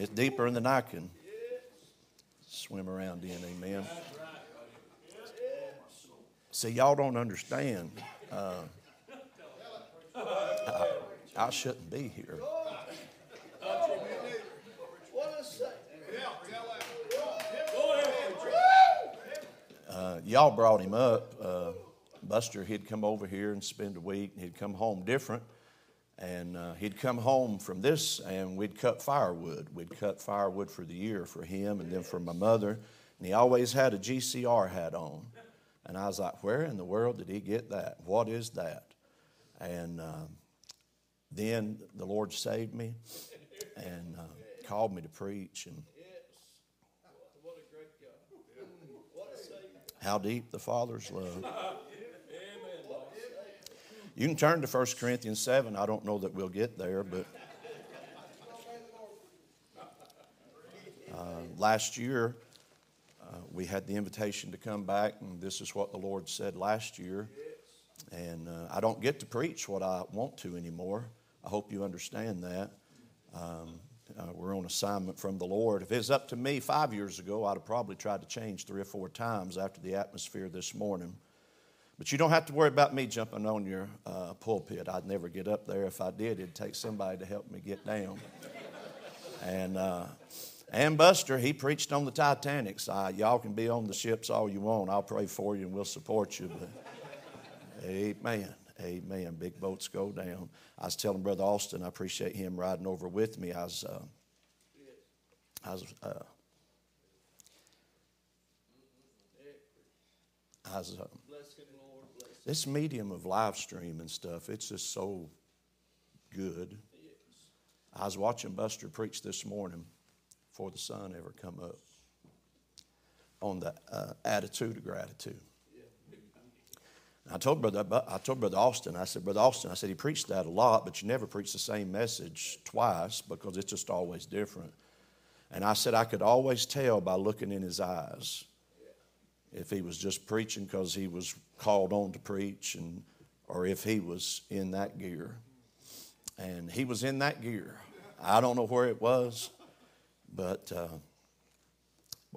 It's deeper than I can swim around in, amen. See, y'all don't understand. Uh, I, I shouldn't be here. Uh, y'all brought him up. Uh, Buster, he'd come over here and spend a week, and he'd come home different. And uh, he'd come home from this, and we'd cut firewood. We'd cut firewood for the year for him and then for my mother. And he always had a GCR hat on. And I was like, where in the world did he get that? What is that? And uh, then the Lord saved me and uh, called me to preach. And how deep the Father's love. You can turn to 1 Corinthians 7. I don't know that we'll get there, but uh, last year uh, we had the invitation to come back, and this is what the Lord said last year. And uh, I don't get to preach what I want to anymore. I hope you understand that. Um, uh, we're on assignment from the Lord. If it was up to me five years ago, I'd have probably tried to change three or four times after the atmosphere this morning. But you don't have to worry about me jumping on your uh, pulpit. I'd never get up there. If I did, it'd take somebody to help me get down. and uh, and Buster, he preached on the Titanic side. Y'all can be on the ships all you want. I'll pray for you and we'll support you. But amen, amen. Big boats go down. I was telling Brother Austin, I appreciate him riding over with me. I was, uh, I was. Uh, I was uh, this medium of live stream and stuff, it's just so good. I was watching Buster preach this morning before the sun ever come up on the uh, attitude of gratitude. I told brother, I told brother Austin. I said, brother Austin. I said he preached that a lot, but you never preach the same message twice because it's just always different. And I said I could always tell by looking in his eyes if he was just preaching because he was called on to preach and or if he was in that gear. And he was in that gear. I don't know where it was, but uh,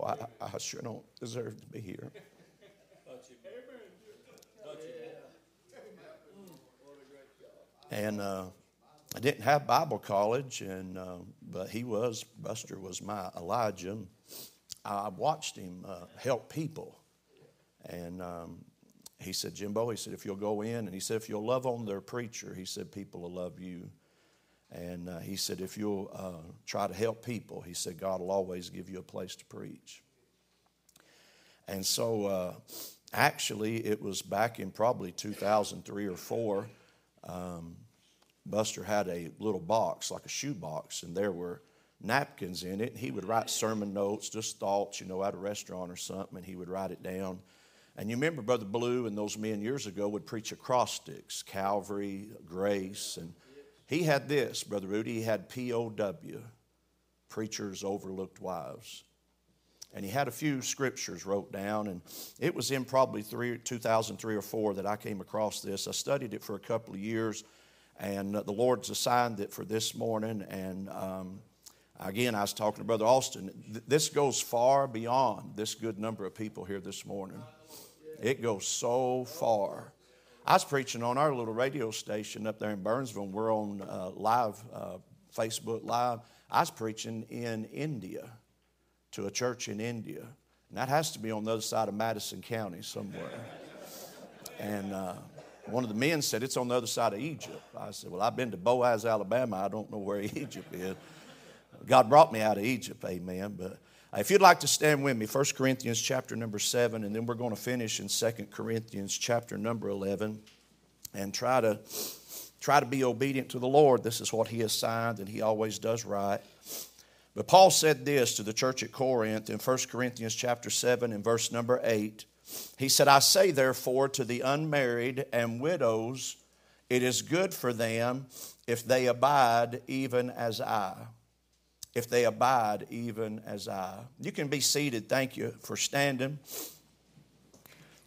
I, I sure don't deserve to be here. And uh, I didn't have Bible college, and uh, but he was Buster was my Elijah. I watched him uh, help people and um, he said, Jimbo, he said, if you'll go in, and he said, if you'll love on their preacher, he said, people will love you. And uh, he said, if you'll uh, try to help people, he said, God will always give you a place to preach. And so, uh, actually, it was back in probably 2003 or 4. Um, Buster had a little box, like a shoe box, and there were napkins in it. And he would write sermon notes, just thoughts, you know, at a restaurant or something, and he would write it down. And you remember Brother Blue and those men years ago would preach acrostics, Calvary, grace. And he had this, Brother Rudy, he had POW, Preachers Overlooked Wives. And he had a few scriptures wrote down, and it was in probably three, 2003 or 4 that I came across this. I studied it for a couple of years, and the Lord's assigned it for this morning. And um, again, I was talking to Brother Austin. This goes far beyond this good number of people here this morning. It goes so far. I was preaching on our little radio station up there in Burnsville. We're on uh, live, uh, Facebook Live. I was preaching in India to a church in India. And that has to be on the other side of Madison County somewhere. And uh, one of the men said, It's on the other side of Egypt. I said, Well, I've been to Boaz, Alabama. I don't know where Egypt is. God brought me out of Egypt, amen. But uh, if you'd like to stand with me, 1 Corinthians chapter number 7, and then we're going to finish in 2 Corinthians chapter number 11 and try to try to be obedient to the Lord. This is what he has signed, and he always does right. But Paul said this to the church at Corinth in 1 Corinthians chapter 7 and verse number 8. He said, I say therefore to the unmarried and widows, it is good for them if they abide even as I if they abide even as I. You can be seated. Thank you for standing.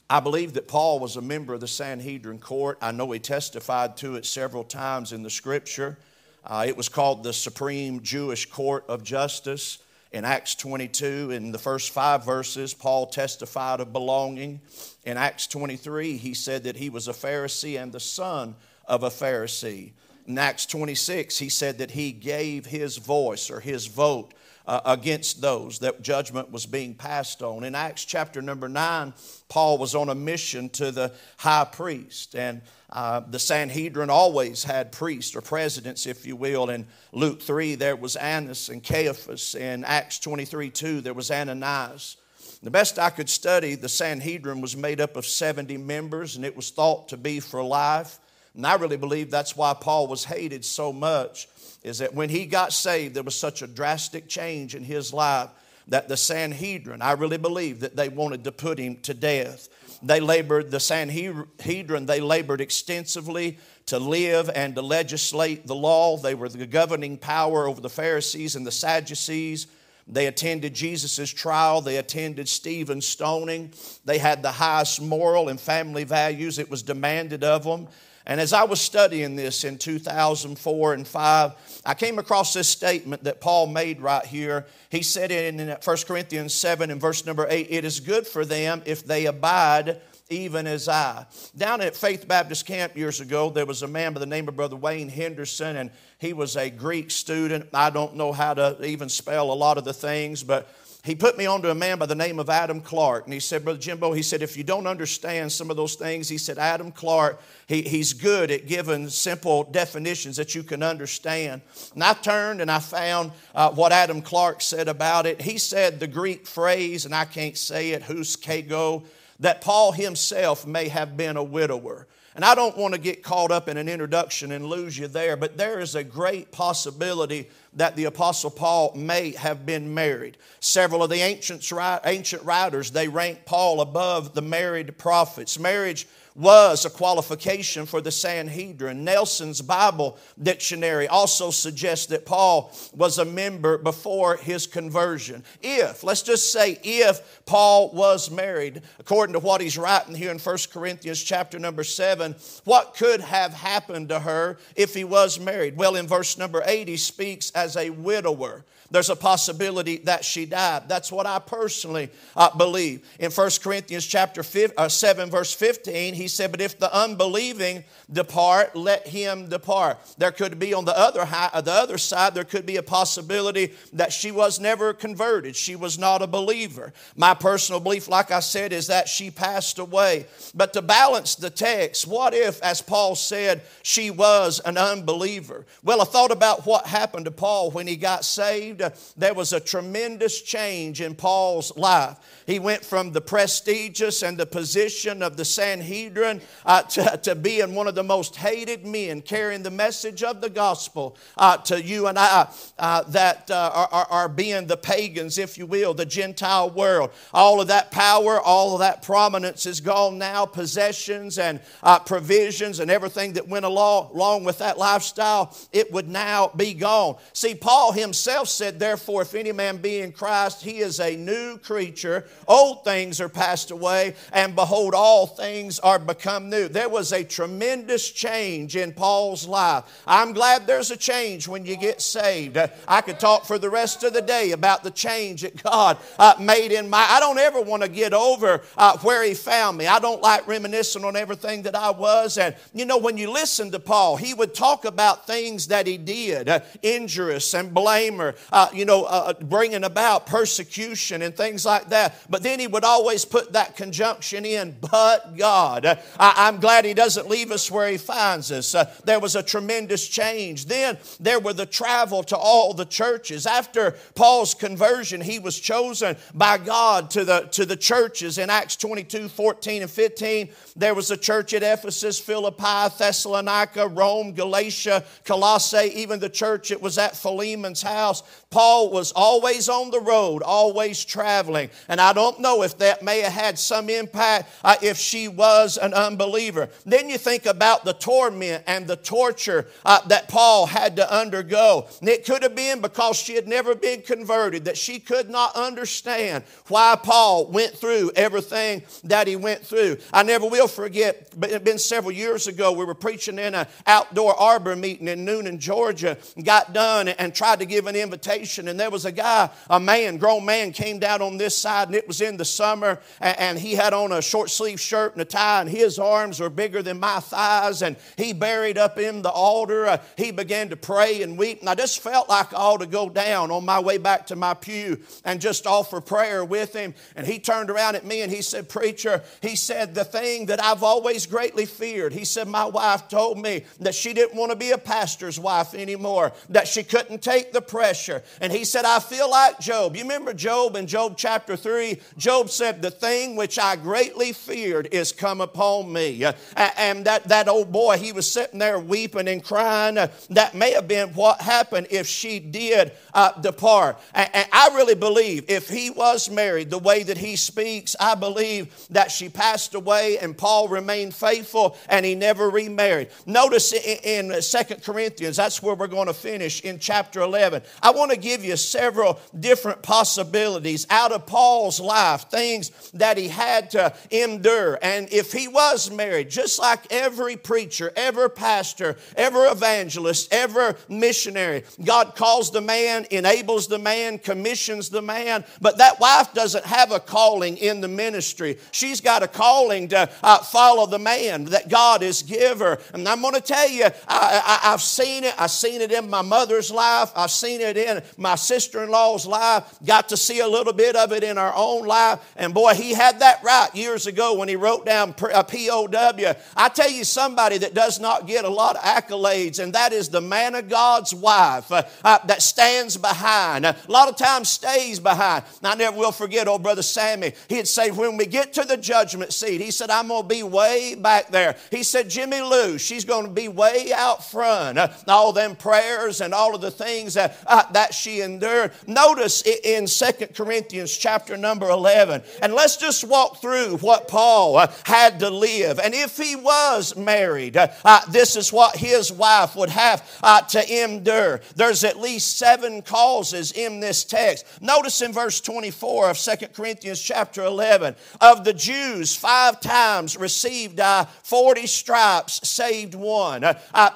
I believe that Paul was a member of the Sanhedrin court. I know he testified to it several times in the scripture. Uh, it was called the Supreme Jewish Court of Justice. In Acts 22, in the first five verses, Paul testified of belonging. In Acts 23, he said that he was a Pharisee and the son of a Pharisee. In Acts 26, he said that he gave his voice or his vote uh, against those that judgment was being passed on. In Acts chapter number 9, Paul was on a mission to the high priest, and uh, the Sanhedrin always had priests or presidents, if you will. In Luke 3, there was Annas and Caiaphas. In Acts 23 2, there was Ananias. The best I could study, the Sanhedrin was made up of 70 members, and it was thought to be for life. And I really believe that's why Paul was hated so much, is that when he got saved, there was such a drastic change in his life that the Sanhedrin, I really believe that they wanted to put him to death. They labored, the Sanhedrin, they labored extensively to live and to legislate the law. They were the governing power over the Pharisees and the Sadducees. They attended Jesus' trial. They attended Stephen's stoning. They had the highest moral and family values. It was demanded of them. And as I was studying this in 2004 and 5, I came across this statement that Paul made right here. He said in 1 Corinthians 7 and verse number 8, It is good for them if they abide even as I. Down at Faith Baptist Camp years ago, there was a man by the name of Brother Wayne Henderson, and he was a Greek student. I don't know how to even spell a lot of the things, but he put me onto a man by the name of Adam Clarke. And he said, Brother Jimbo, he said, if you don't understand some of those things, he said, Adam Clarke, he, he's good at giving simple definitions that you can understand. And I turned and I found uh, what Adam Clarke said about it. He said the Greek phrase, and I can't say it, hus kago, that Paul himself may have been a widower. And I don't want to get caught up in an introduction and lose you there, but there is a great possibility that the Apostle Paul may have been married. Several of the ancient, writers, they rank Paul above the married prophets. Marriage was a qualification for the Sanhedrin. Nelson's Bible dictionary also suggests that Paul was a member before his conversion. If, let's just say, if Paul was married, according to what he's writing here in 1 Corinthians chapter number 7, what could have happened to her if he was married? Well, in verse number 8, he speaks as a widower there's a possibility that she died. That's what I personally uh, believe. In 1 Corinthians chapter 5, uh, 7, verse 15, he said, But if the unbelieving depart, let him depart. There could be on the other, high, uh, the other side, there could be a possibility that she was never converted. She was not a believer. My personal belief, like I said, is that she passed away. But to balance the text, what if, as Paul said, she was an unbeliever? Well, I thought about what happened to Paul when he got saved saved, there was a tremendous change in Paul's life. He went from the prestigious and the position of the Sanhedrin uh, to, to being one of the most hated men, carrying the message of the gospel uh, to you and I uh, that uh, are, are being the pagans, if you will, the Gentile world. All of that power, all of that prominence is gone now. Possessions and uh, provisions and everything that went along, along with that lifestyle, it would now be gone. See, Paul himself said, Therefore, if any man be in Christ, he is a new creature. Old things are passed away, and behold, all things are become new. There was a tremendous change in Paul's life. I'm glad there's a change when you get saved. I could talk for the rest of the day about the change that God uh, made in my. I don't ever want to get over uh, where He found me. I don't like reminiscing on everything that I was. And you know, when you listen to Paul, he would talk about things that he did, uh, injurious and blamer, uh, you know, uh, bringing about persecution and things like that. But then he would always put that conjunction in, but God. I, am glad he doesn't leave us where he finds us. Uh, there was a tremendous change. Then there were the travel to all the churches. After Paul's conversion, he was chosen by God to the, to the churches in Acts 22 14 and 15. There was a church at Ephesus, Philippi, Thessalonica, Rome, Galatia, Colossae, even the church that was at Philemon's house. Paul was always on the road, always traveling. And I don't know if that may have had some impact uh, if she was an unbeliever. Then you think about the torment and the torture uh, that Paul had to undergo. And it could have been because she had never been converted, that she could not understand why Paul went through everything that he went through. I never will forget, but it had been several years ago, we were preaching in an outdoor arbor meeting in Newnan, Georgia, got done and tried to give an invitation. And there was a guy, a man, grown man, came down on this side, and it was in the summer, and he had on a short sleeve shirt and a tie, and his arms were bigger than my thighs, and he buried up in the altar. Uh, he began to pray and weep, and I just felt like I ought to go down on my way back to my pew and just offer prayer with him. And he turned around at me and he said, Preacher, he said, the thing that I've always greatly feared, he said, My wife told me that she didn't want to be a pastor's wife anymore, that she couldn't take the pressure. And he said, I feel like Job. You remember Job in Job chapter 3? Job said, The thing which I greatly feared is come upon me. And that, that old boy, he was sitting there weeping and crying. That may have been what happened if she did uh, depart. And I really believe if he was married the way that he speaks, I believe that she passed away and Paul remained faithful and he never remarried. Notice in, 2 Corinthians, that's where we're going to finish in chapter 11. I want to give you several different possibilities out of Paul's life, things that he had to endure. And if he was married, just like every preacher, every pastor, every evangelist, every missionary, God calls the man, enables the man, commissions the man, but that wife doesn't have a calling in the ministry. She's got a calling to uh, follow the man that God has given her. And I'm going to tell you, I, I've seen it. I've seen it in my mother's life. I've seen it in my sister in law's life. Got to see a little bit of it in our own life. And boy, he had that right years ago when he wrote down a POW. I tell you, somebody that does not get a lot of accolades, and that is the man of God's wife uh, uh, that stands behind. A lot of times stays behind. I never will forget old brother Sammy. He'd say, when we get to the judgment seat, he said, I'm going to be way back there. He said, Jimmy Lou, she's going to be way out front. Uh, all them prayers and all of the things that, uh, she endured. Notice in Second Corinthians chapter number 11, and let's just walk through what Paul uh, had to live. And if he was married, uh, uh, this is what his wife would have uh, to endure. There's at least seven causes in this text. Notice in verse 24 of Second Corinthians chapter 11, of the Jews, five times received I 40 stripes, saved one.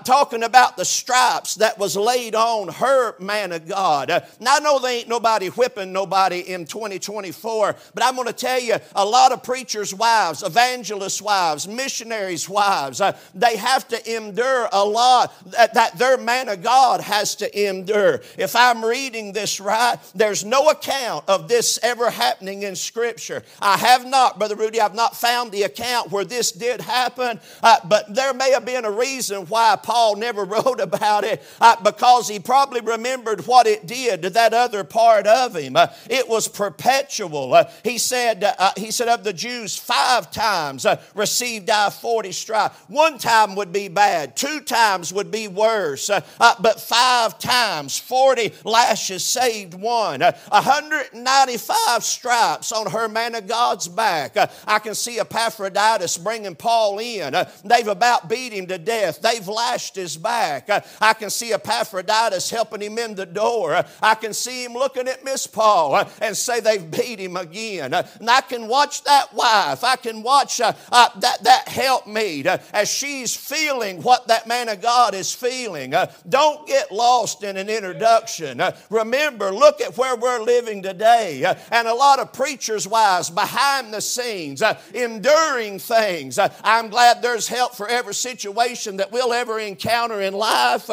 talking about the stripes that was laid on her man of God. Now, I know there ain't nobody whipping nobody in 2024, but I'm going to tell you a lot of preachers' wives, evangelists' wives, missionaries' wives, uh, they have to endure a lot that, that their man of God has to endure. If I'm reading this right, there's no account of this ever happening in Scripture. I have not, Brother Rudy, I've not found the account where this did happen, uh, but there may have been a reason why Paul never wrote about it uh, because he probably remembered what it did to that other part of him. Uh, it was perpetual. Uh, he said, uh, he said of the Jews, five times uh, received I 40 stripes. One time would be bad, two times would be worse, uh, uh, but five times, 40 lashes saved one. 195 stripes on her man of God's back. I can see Epaphroditus bringing Paul in. They've about beat him to death. They've lashed his back. I can see Epaphroditus helping him in the door. I can see him looking at Miss Paul and say they've beat him again. And I can watch that wife. I can watch uh, uh, that, that helpmate uh, as she's feeling what that man of God is feeling. Uh, don't get lost in an introduction. Uh, remember, look at where we're living today. Uh, and a lot of preachers' wives behind the scenes, enduring things. I'm glad there's help for every situation that we'll ever encounter in life.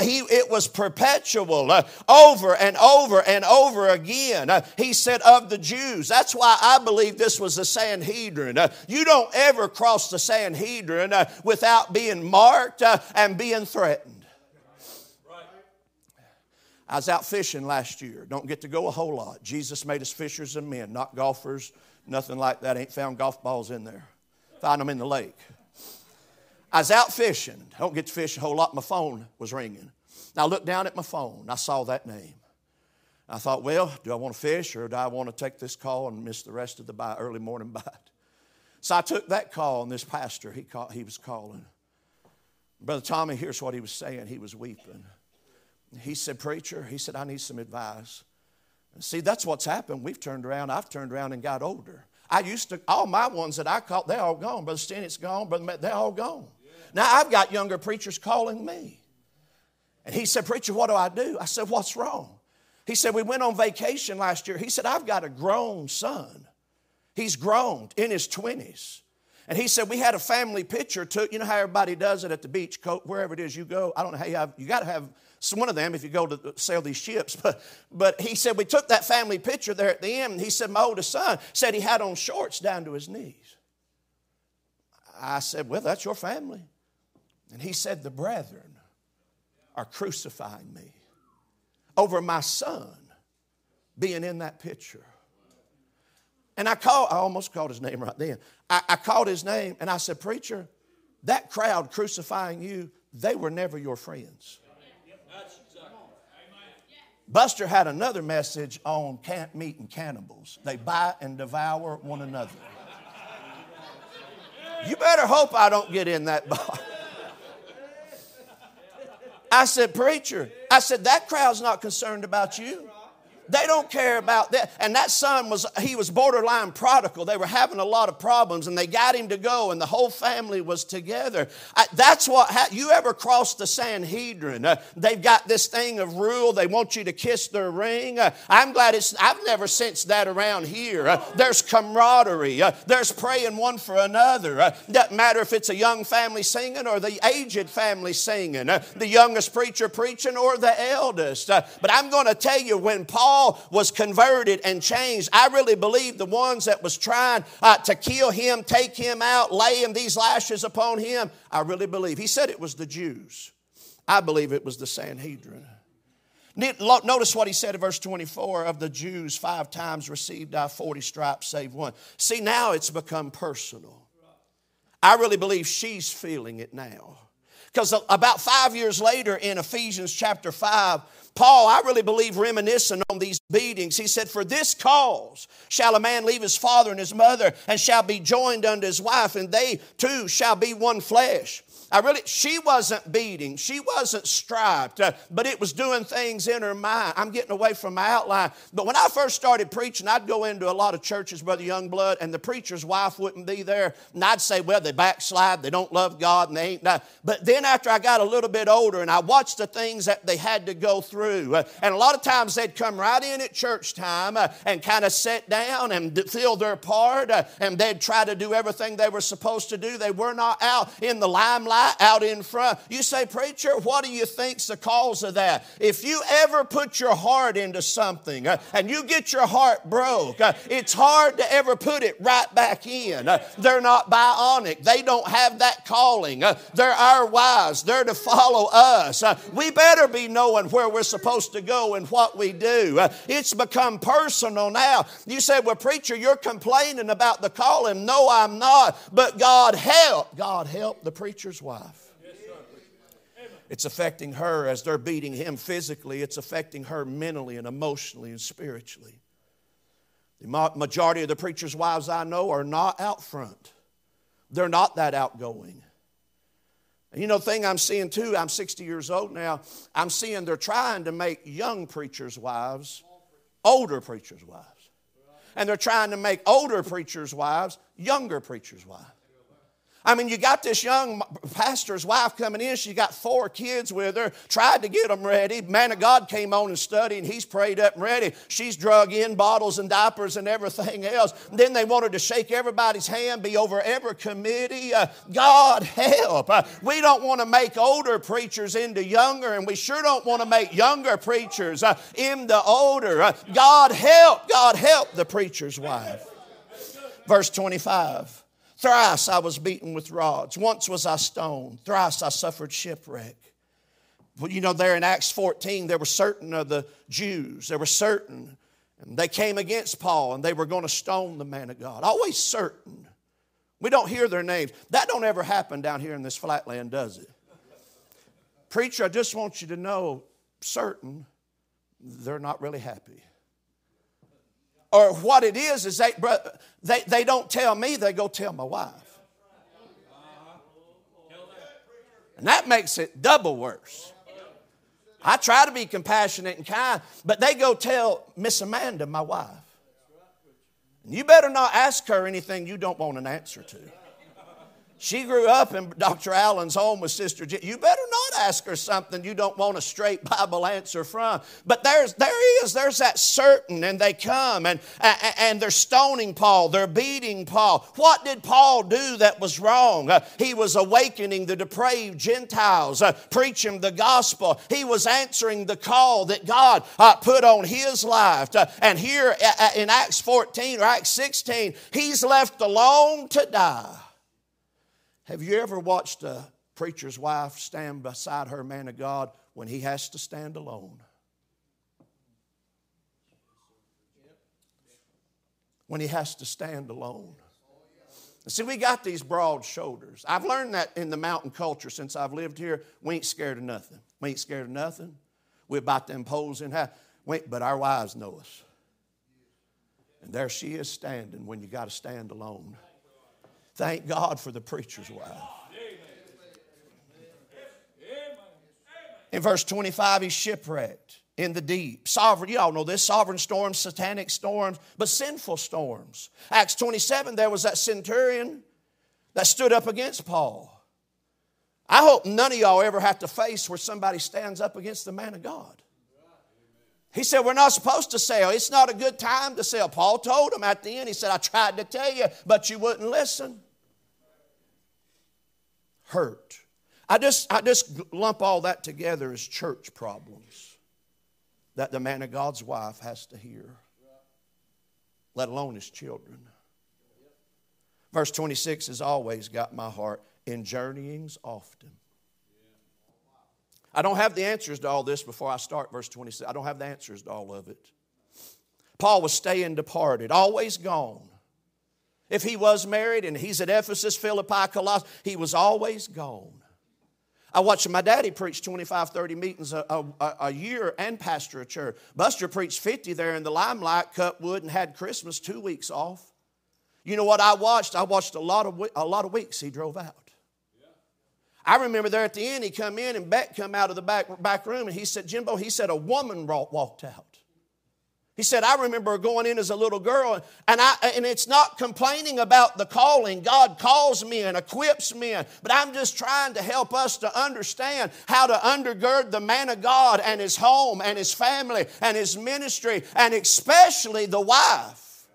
he, it was perpetual over and over and over again. Uh, he said, Of the Jews. That's why I believe this was the Sanhedrin. Uh, you don't ever cross the Sanhedrin uh, without being marked and being threatened. I was out fishing last year. Don't get to go a whole lot. Jesus made us fishers of men, not golfers, nothing like that. Ain't found golf balls in there. Find them in the lake. I was out fishing. Don't get to fish a whole lot. My phone was ringing. I looked down at my phone. I saw that name. I thought, well, do I want to fish or do I want to take this call and miss the rest of the early morning bite? So I took that call, and this pastor, he, called, he was calling. Brother Tommy, here's what he was saying. He was weeping. He said, Preacher, he said, I need some advice. And see, that's what's happened. We've turned around. I've turned around and got older. I used to, all my ones that I caught, they're all gone. Brother Stennett's gone. Brother Matt, they're all gone. Now I've got younger preachers calling me. And he said, Preacher, what do I do? I said, What's wrong? He said, We went on vacation last year. He said, I've got a grown son. He's grown in his 20s. And he said, We had a family picture took. You know how everybody does it at the beach, wherever it is you go? I don't know how you have, you got to have one of them if you go to sail these ships. But, but he said, We took that family picture there at the end. And he said, My oldest son said he had on shorts down to his knees. I said, Well, that's your family. And he said, The brethren are crucifying me over my son being in that picture. And I called, I almost called his name right then. I, I called his name and I said, Preacher, that crowd crucifying you, they were never your friends. Buster had another message on camp meat and cannibals. They bite and devour one another. You better hope I don't get in that box. I said, Preacher, I said, that crowd's not concerned about you. They don't care about that. And that son was, he was borderline prodigal. They were having a lot of problems and they got him to go and the whole family was together. I, that's what, ha- you ever cross the Sanhedrin? Uh, they've got this thing of rule. They want you to kiss their ring. Uh, I'm glad it's, I've never sensed that around here. Uh, there's camaraderie. Uh, there's praying one for another. Uh, doesn't matter if it's a young family singing or the aged family singing, uh, the youngest preacher preaching or the eldest. but I'm going to tell you when Paul Paul was converted and changed, I really believe the ones that was trying uh, to kill him, take him out, lay him these lashes upon him, I really believe. He said it was the Jews. I believe it was the Sanhedrin. Notice what he said in verse 24 of the Jews, five times received I 40 stripes, save one. See, now it's become personal. I really believe she's feeling it now. Because about five years later in Ephesians chapter 5, Paul, I really believe, reminiscing on these beatings, he said, For this cause shall a man leave his father and his mother and shall be joined unto his wife, and they two shall be one flesh. I really, she wasn't beating, she wasn't striped, uh, but it was doing things in her mind. I'm getting away from my outline. But when I first started preaching, I'd go into a lot of churches, Brother Youngblood, and the preacher's wife wouldn't be there. And I'd say, well, they backslide, they don't love God, and they ain't not. But then after I got a little bit older and I watched the things that they had to go through, uh, and a lot of times they'd come right in at church time uh, and kind of sit down and fill their part, uh, and they'd try to do everything they were supposed to do. They were not out in the limelight out in front. You say, Preacher, what do you think's the cause of that? If you ever put your heart into something uh, and you get your heart broke, uh, it's hard to ever put it right back in. Uh, they're not bionic, they don't have that calling. Uh, they're our wives, they're to follow us. Uh, we better be knowing where we're supposed to go and what we do. Uh, it's become personal now. You say, Well, preacher, you're complaining about the calling. No, I'm not. But God help. God help the preacher's wife. It's affecting her as they're beating him physically, it's affecting her mentally and emotionally and spiritually. The majority of the preachers' wives I know are not out front, they're not that outgoing. And you know, thing I'm seeing too, I'm 60 years old now, I'm seeing they're trying to make young preachers' wives older preachers' wives. And they're trying to make older preachers' wives younger preachers' wives. I mean, you got this young pastor's wife coming in. She got four kids with her, tried to get them ready. Man of God came on and studied, and he's prayed up and ready. She's drug in bottles and diapers and everything else. then they wanted to shake everybody's hand, be over every committee. Uh, God help. Uh, we don't want to make older preachers into younger, and we sure don't want to make younger preachers uh, into older. Uh, God help. God help the preacher's wife. Verse 25. Thrice I was beaten with rods. Once was I stoned. Thrice I suffered shipwreck. But you know, there in Acts 14, there were certain of the Jews, there were certain, and they came against Paul and they were going to stone the man of God. Always certain. We don't hear their names. That don't ever happen down here in this flatland, does it? Preacher, I just want you to know certain they're not really happy. Or what it is is they, they, they don't tell me, they go tell my wife. And that makes it double worse. I try to be compassionate and kind, but they go tell Miss Amanda, my wife. And you better not ask her anything you don't want an answer to. She grew up in Dr. Allen's home with Sister Jen. You better not ask her something you don't want a straight Bible answer from. But there's, there is, there's that certain, and they come and, and they're stoning Paul, they're beating Paul. What did Paul do that was wrong? Uh, he was awakening the depraved Gentiles, uh, preaching the gospel. He was answering the call that God uh, put on his life. And here in Acts 14 or Acts 16, he's left alone to die. Have you ever watched a preacher's wife stand beside her man of God when he has to stand alone? When he has to stand alone. See, we got these broad shoulders. I've learned that in the mountain culture since I've lived here. We ain't scared of nothing. We ain't scared of nothing. We're about them poles in half. But our wives know us. And there she is standing when you got to stand alone. Thank God for the preacher's wife. In verse 25, he's shipwrecked in the deep. Sovereign, you all know this sovereign storms, satanic storms, but sinful storms. Acts 27, there was that centurion that stood up against Paul. I hope none of y'all ever have to face where somebody stands up against the man of God. He said, We're not supposed to sell. It's not a good time to sell. Paul told him at the end, He said, I tried to tell you, but you wouldn't listen hurt. I just, I just lump all that together as church problems that the man of God's wife has to hear, let alone his children. Verse 26 has always got my heart in journeyings often. I don't have the answers to all this before I start verse 26. I don't have the answers to all of it. Paul was staying departed, always gone. If he was married and he's at Ephesus, Philippi, Colossae, he was always gone. I watched my daddy preach 25, 30 meetings a, a, a, year and pastor a church. Buster preached 50 there in the limelight, cut wood, and had Christmas two weeks off. You know what I watched? I watched a lot of, a lot of weeks he drove out. I remember there at the end, he come in and Beck come out of the back, back room and he said, Jimbo, he said, a woman walked out. He said, I remember going in as a little girl, and, I, and it's not complaining about the calling. God calls men, equips men, but I'm just trying to help us to understand how to undergird the man of God and his home and his family and his ministry, and especially the wife.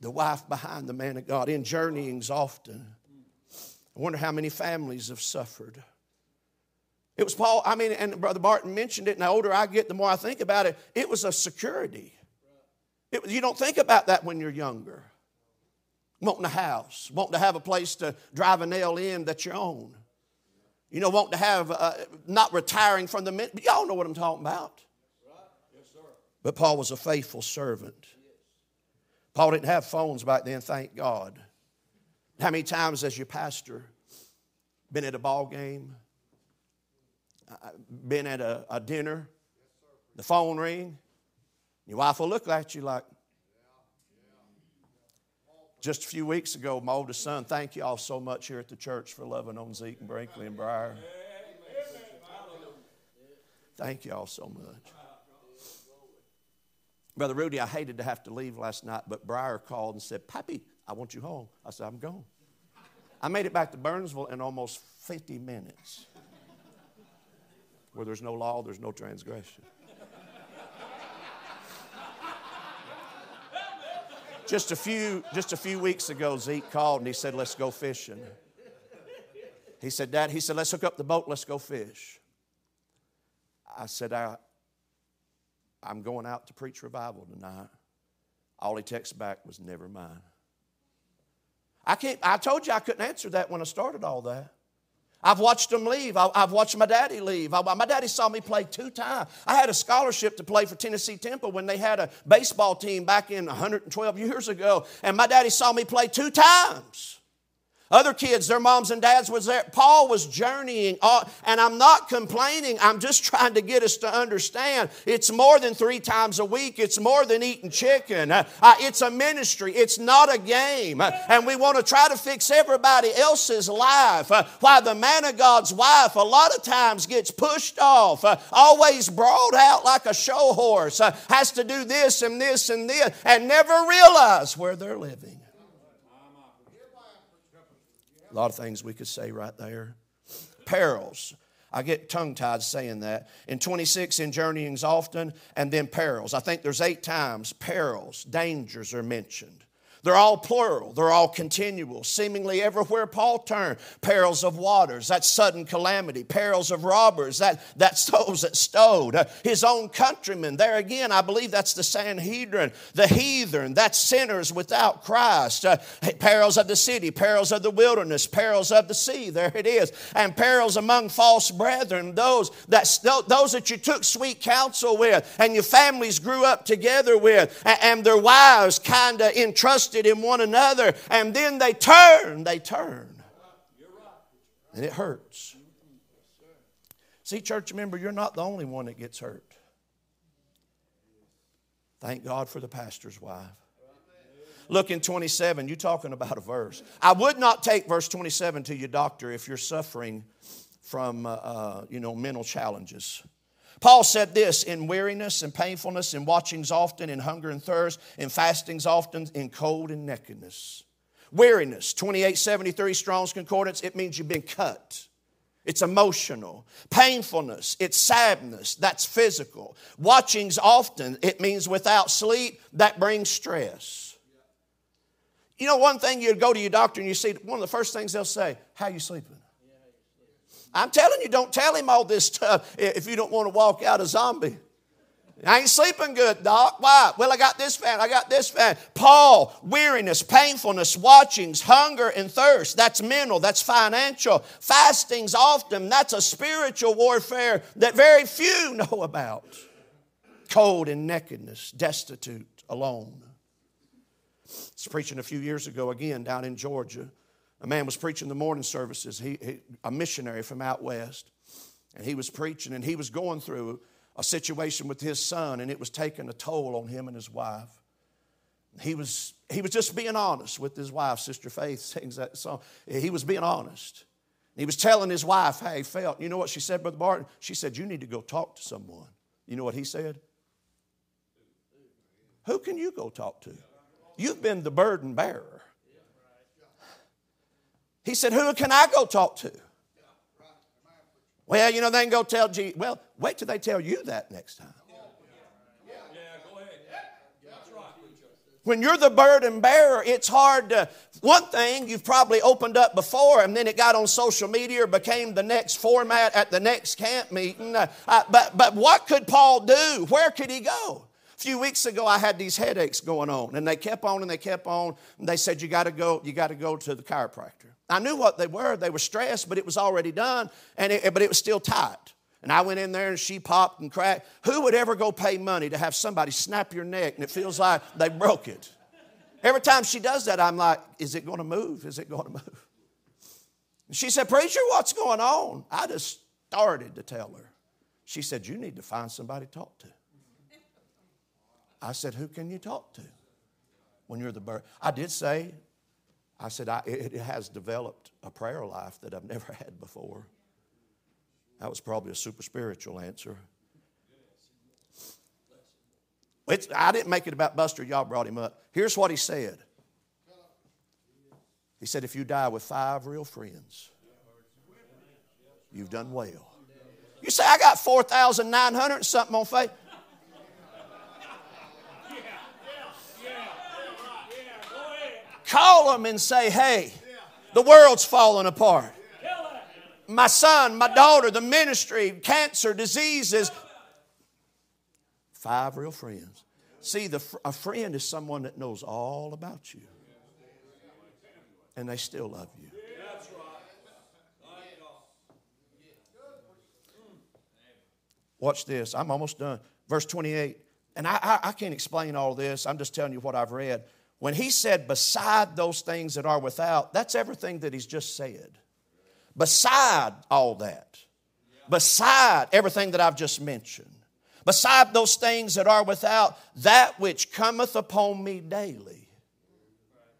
The wife behind the man of God in journeyings often. I wonder how many families have suffered. It was Paul, I mean, and Brother Barton mentioned it, and the older I get, the more I think about it. It was a security. It, you don't think about that when you're younger. Wanting a house, wanting to have a place to drive a nail in that you own. You know, wanting to have, uh, not retiring from the, but y'all know what I'm talking about. But Paul was a faithful servant. Paul didn't have phones back then, thank God. How many times as your pastor been at a ball game, been at a, a dinner, the phone ring, your wife will look at you like, just a few weeks ago, my oldest son, thank you all so much here at the church for loving on Zeke and Brinkley and Briar. Thank you all so much. Brother Rudy, I hated to have to leave last night, but Briar called and said, Pappy, I want you home. I said, I'm gone. I made it back to Burnsville in almost 50 minutes. Where there's no law, there's no transgression. just a few just a few weeks ago zeke called and he said let's go fishing. He said dad he said let's hook up the boat let's go fish. I said I, i'm going out to preach revival tonight. All he texted back was never mind. I can't i told you i couldn't answer that when i started all that I've watched them leave. I've watched my daddy leave. My daddy saw me play two times. I had a scholarship to play for Tennessee Temple when they had a baseball team back in 112 years ago, and my daddy saw me play two times. Other kids, their moms and dads was there. Paul was journeying, uh, and I'm not complaining. I'm just trying to get us to understand it's more than three times a week. It's more than eating chicken. Uh, uh, it's a ministry. It's not a game. Uh, and we want to try to fix everybody else's life. While the man of God's wife a lot of times gets pushed off, always brought out like a show horse, has to do this and this and this, and never realize where they're living. A lot of things we could say right there. Perils. I get tongue tied saying that. In 26, in journeyings often, and then perils. I think there's eight times perils, dangers are mentioned. They're all plural, they're all continual. Seemingly everywhere Paul turned, perils of waters, that's sudden calamity, perils of robbers, that, that's those that stowed. Uh, his own countrymen, there again, I believe that's the Sanhedrin, the heathen, that's sinners without Christ. Uh, perils of the city, perils of the wilderness, perils of the sea, there it is. And perils among false brethren, those that, those that you took sweet counsel with, and your families grew up together with, and, and their wives kind of entrusted in one another, and then they turn, they turn. And it hurts. See, church member, you're not the only one that gets hurt. Thank God for the pastor's wife. Look in 27, you're talking about a verse. I would not take verse 27 to your doctor if you're suffering from, uh, uh, you know, mental challenges. Paul said this in weariness and painfulness, in watchings often, in hunger and thirst, in fastings often, in cold and nakedness. Weariness, 2873 Strong's Concordance, it means you've been cut. It's emotional. Painfulness, it's sadness, that's physical. Watchings often, it means without sleep, that brings stress. You know, one thing you'd go to your doctor and you see, one of the first things they'll say, How you sleeping? I'm telling you, don't tell him all this stuff if you don't want to walk out a zombie. I ain't sleeping good, doc. Why? Well, I got this fan. I got this fan. Paul, weariness, painfulness, watchings, hunger, and thirst. That's mental. That's financial. Fastings often. That's a spiritual warfare that very few know about. Cold and nakedness, destitute, alone. I was preaching a few years ago again down in Georgia. A man was preaching the morning services, he, he, a missionary from out west. And he was preaching, and he was going through a situation with his son, and it was taking a toll on him and his wife. He was, he was just being honest with his wife, Sister Faith sings that song. He was being honest. He was telling his wife how he felt. You know what she said, Brother Barton? She said, You need to go talk to someone. You know what he said? Who can you go talk to? You've been the burden bearer. He said, Who can I go talk to? Well, you know, they can go tell Jesus. Well, wait till they tell you that next time. When you're the burden bearer, it's hard to. One thing you've probably opened up before, and then it got on social media or became the next format at the next camp meeting. Uh, but, but what could Paul do? Where could he go? A few weeks ago, I had these headaches going on, and they kept on and they kept on. And they said, "You got to go. You got to go to the chiropractor." I knew what they were. They were stressed, but it was already done, and it, but it was still tight. And I went in there and she popped and cracked. Who would ever go pay money to have somebody snap your neck and it feels like they broke it? Every time she does that, I'm like, is it going to move? Is it going to move? And she said, Preacher, what's going on? I just started to tell her. She said, You need to find somebody to talk to. I said, Who can you talk to when you're the bird? I did say, I said, I, it has developed a prayer life that I've never had before. That was probably a super spiritual answer. It's, I didn't make it about Buster, y'all brought him up. Here's what he said He said, If you die with five real friends, you've done well. You say, I got 4,900 something on faith. Call them and say, hey, the world's falling apart. My son, my daughter, the ministry, cancer, diseases. Five real friends. See, the, a friend is someone that knows all about you, and they still love you. Watch this. I'm almost done. Verse 28. And I, I, I can't explain all this. I'm just telling you what I've read. When he said, beside those things that are without, that's everything that he's just said. Beside all that, beside everything that I've just mentioned, beside those things that are without, that which cometh upon me daily,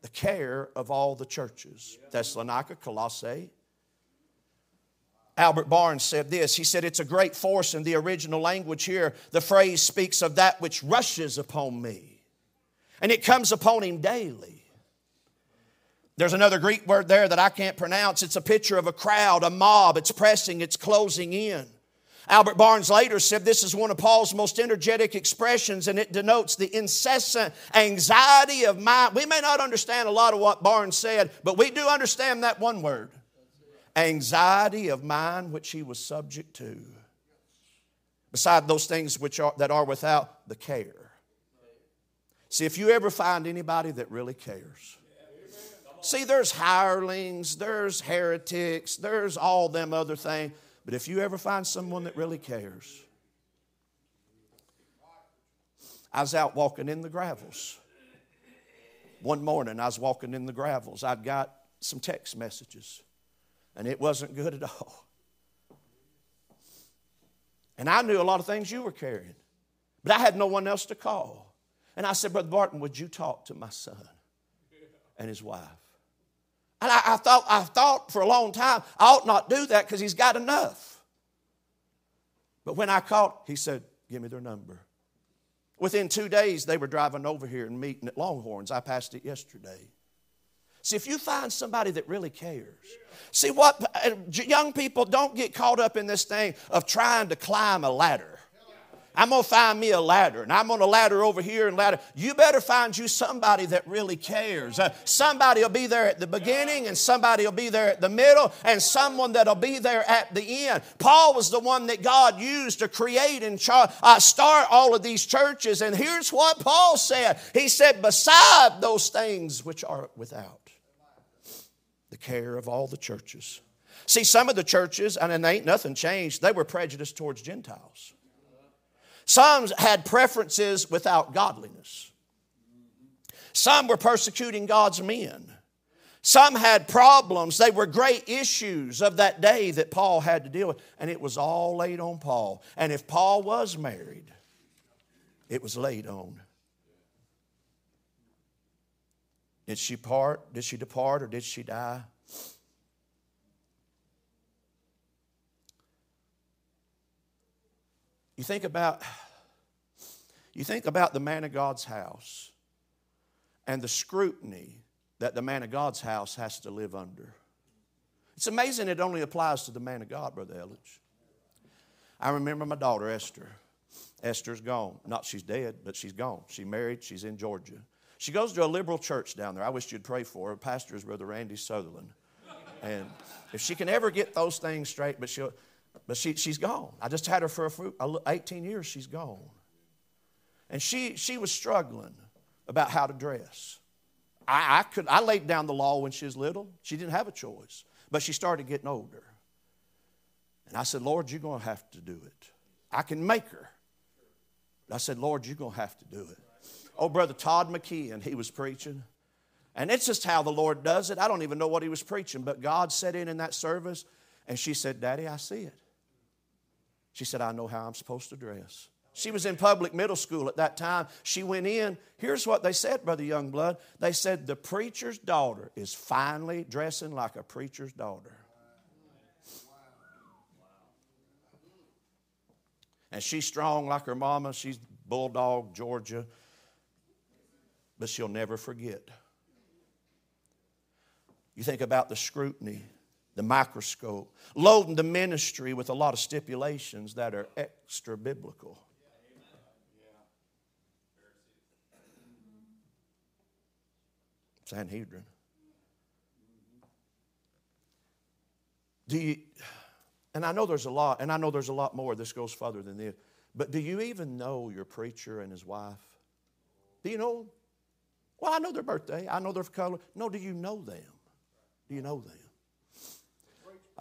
the care of all the churches Thessalonica, Colossae. Albert Barnes said this. He said, It's a great force in the original language here. The phrase speaks of that which rushes upon me and it comes upon him daily. There's another Greek word there that I can't pronounce. It's a picture of a crowd, a mob. It's pressing, it's closing in. Albert Barnes later said this is one of Paul's most energetic expressions, and it denotes the incessant anxiety of mind. We may not understand a lot of what Barnes said, but we do understand that one word anxiety of mind which he was subject to. Beside those things which are, that are without the care. See, if you ever find anybody that really cares, see, there's hirelings, there's heretics, there's all them other things, but if you ever find someone that really cares, I was out walking in the gravels. One morning, I was walking in the gravels. I'd got some text messages, and it wasn't good at all. And I knew a lot of things you were carrying, but I had no one else to call. And I said, Brother Barton, would you talk to my son and his wife? And I, I thought, I thought for a long time, I ought not do that because he's got enough. But when I called, he said, Give me their number. Within two days, they were driving over here and meeting at Longhorns. I passed it yesterday. See, if you find somebody that really cares, see what young people don't get caught up in this thing of trying to climb a ladder. I'm going to find me a ladder and I'm going to ladder over here and ladder. You better find you somebody that really cares. Uh, somebody will be there at the beginning and somebody will be there at the middle and someone that'll be there at the end. Paul was the one that God used to create and char- uh, start all of these churches. And here's what Paul said He said, Beside those things which are without, the care of all the churches. See, some of the churches, and there ain't nothing changed, they were prejudiced towards Gentiles. Some had preferences without godliness. Some were persecuting God's men. Some had problems. They were great issues of that day that Paul had to deal with. And it was all laid on Paul. And if Paul was married, it was laid on. Did she part? Did she depart or did she die? You think about you think about the man of God's house and the scrutiny that the man of God's house has to live under. It's amazing it only applies to the man of God, Brother Elledge. I remember my daughter, Esther. Esther's gone. Not she's dead, but she's gone. She married, she's in Georgia. She goes to a liberal church down there. I wish you'd pray for her. Pastor is Brother Randy Sutherland. And if she can ever get those things straight, but she'll but she, she's gone. I just had her for a, 18 years, she's gone. And she, she was struggling about how to dress. I, I, could, I laid down the law when she was little. She didn't have a choice. But she started getting older. And I said, Lord, you're going to have to do it. I can make her. I said, Lord, you're going to have to do it. Oh, Brother Todd McKeon, he was preaching. And it's just how the Lord does it. I don't even know what he was preaching, but God set in in that service and she said, Daddy, I see it. She said, I know how I'm supposed to dress. She was in public middle school at that time. She went in. Here's what they said, Brother Youngblood. They said, The preacher's daughter is finally dressing like a preacher's daughter. And she's strong like her mama. She's Bulldog, Georgia. But she'll never forget. You think about the scrutiny the microscope, loading the ministry with a lot of stipulations that are extra biblical. Sanhedrin. Do you, and I know there's a lot, and I know there's a lot more. This goes further than this. But do you even know your preacher and his wife? Do you know? Well, I know their birthday. I know their color. No, do you know them? Do you know them?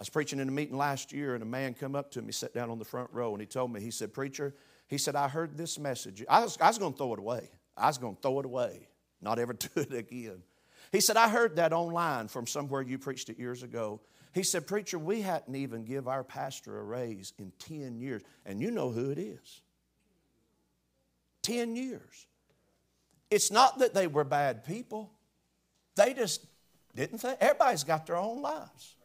I was preaching in a meeting last year, and a man come up to me, sat down on the front row, and he told me, he said, Preacher, he said, I heard this message. I was, I was going to throw it away. I was going to throw it away. not ever do it again. He said, I heard that online from somewhere you preached it years ago. He said, Preacher, we hadn't even give our pastor a raise in 10 years. And you know who it is. 10 years. It's not that they were bad people. They just didn't think. Everybody's got their own lives.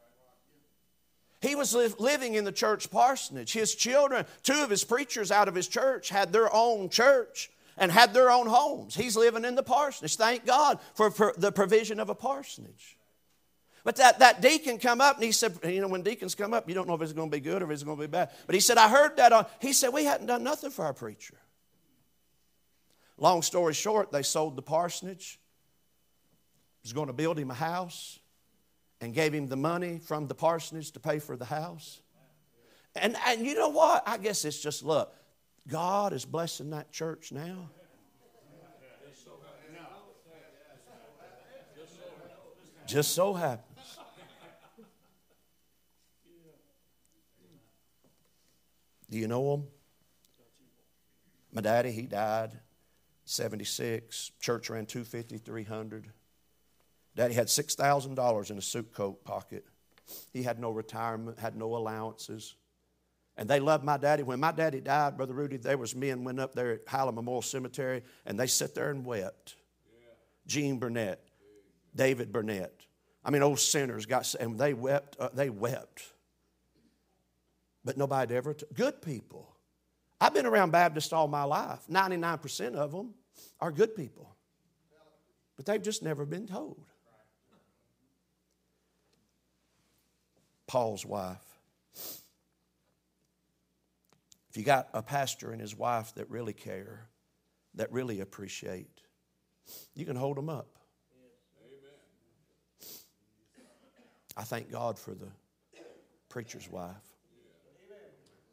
He was li- living in the church parsonage. His children, two of his preachers out of his church, had their own church and had their own homes. He's living in the parsonage. Thank God for the provision of a parsonage. But that, that deacon come up and he said, you know, when deacons come up, you don't know if it's going to be good or if it's going to be bad. But he said, I heard that on, he said, we hadn't done nothing for our preacher. Long story short, they sold the parsonage, was going to build him a house, and gave him the money from the parsonage to pay for the house. And, and you know what? I guess it's just luck. God is blessing that church now. Just so happens. Do you know him? My daddy, he died 76. Church ran 250, 300. Daddy had $6,000 in a suit coat pocket. He had no retirement, had no allowances. And they loved my daddy. When my daddy died, Brother Rudy, there was men went up there at Highland Memorial Cemetery and they sat there and wept. Gene Burnett, David Burnett. I mean, old sinners got, and they wept, uh, they wept. But nobody ever, t- good people. I've been around Baptists all my life. 99% of them are good people. But they've just never been told. Paul's wife. If you got a pastor and his wife that really care, that really appreciate, you can hold them up. I thank God for the preacher's wife.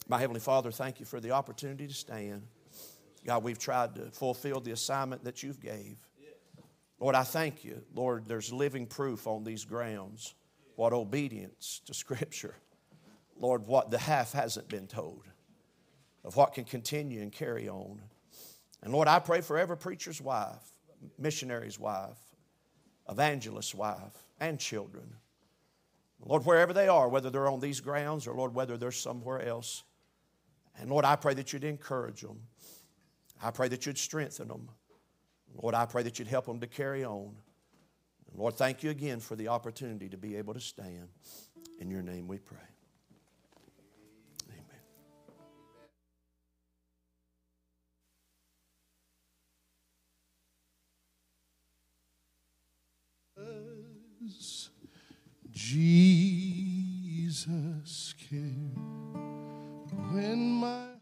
My Heavenly Father, thank you for the opportunity to stand. God, we've tried to fulfill the assignment that you've gave. Lord, I thank you. Lord, there's living proof on these grounds what obedience to Scripture, Lord, what the half hasn't been told, of what can continue and carry on. And Lord, I pray for every preacher's wife, missionary's wife, evangelist's wife, and children. Lord, wherever they are, whether they're on these grounds or, Lord, whether they're somewhere else. And Lord, I pray that you'd encourage them. I pray that you'd strengthen them. Lord, I pray that you'd help them to carry on. Lord, thank you again for the opportunity to be able to stand. In your name we pray. Jesus came when my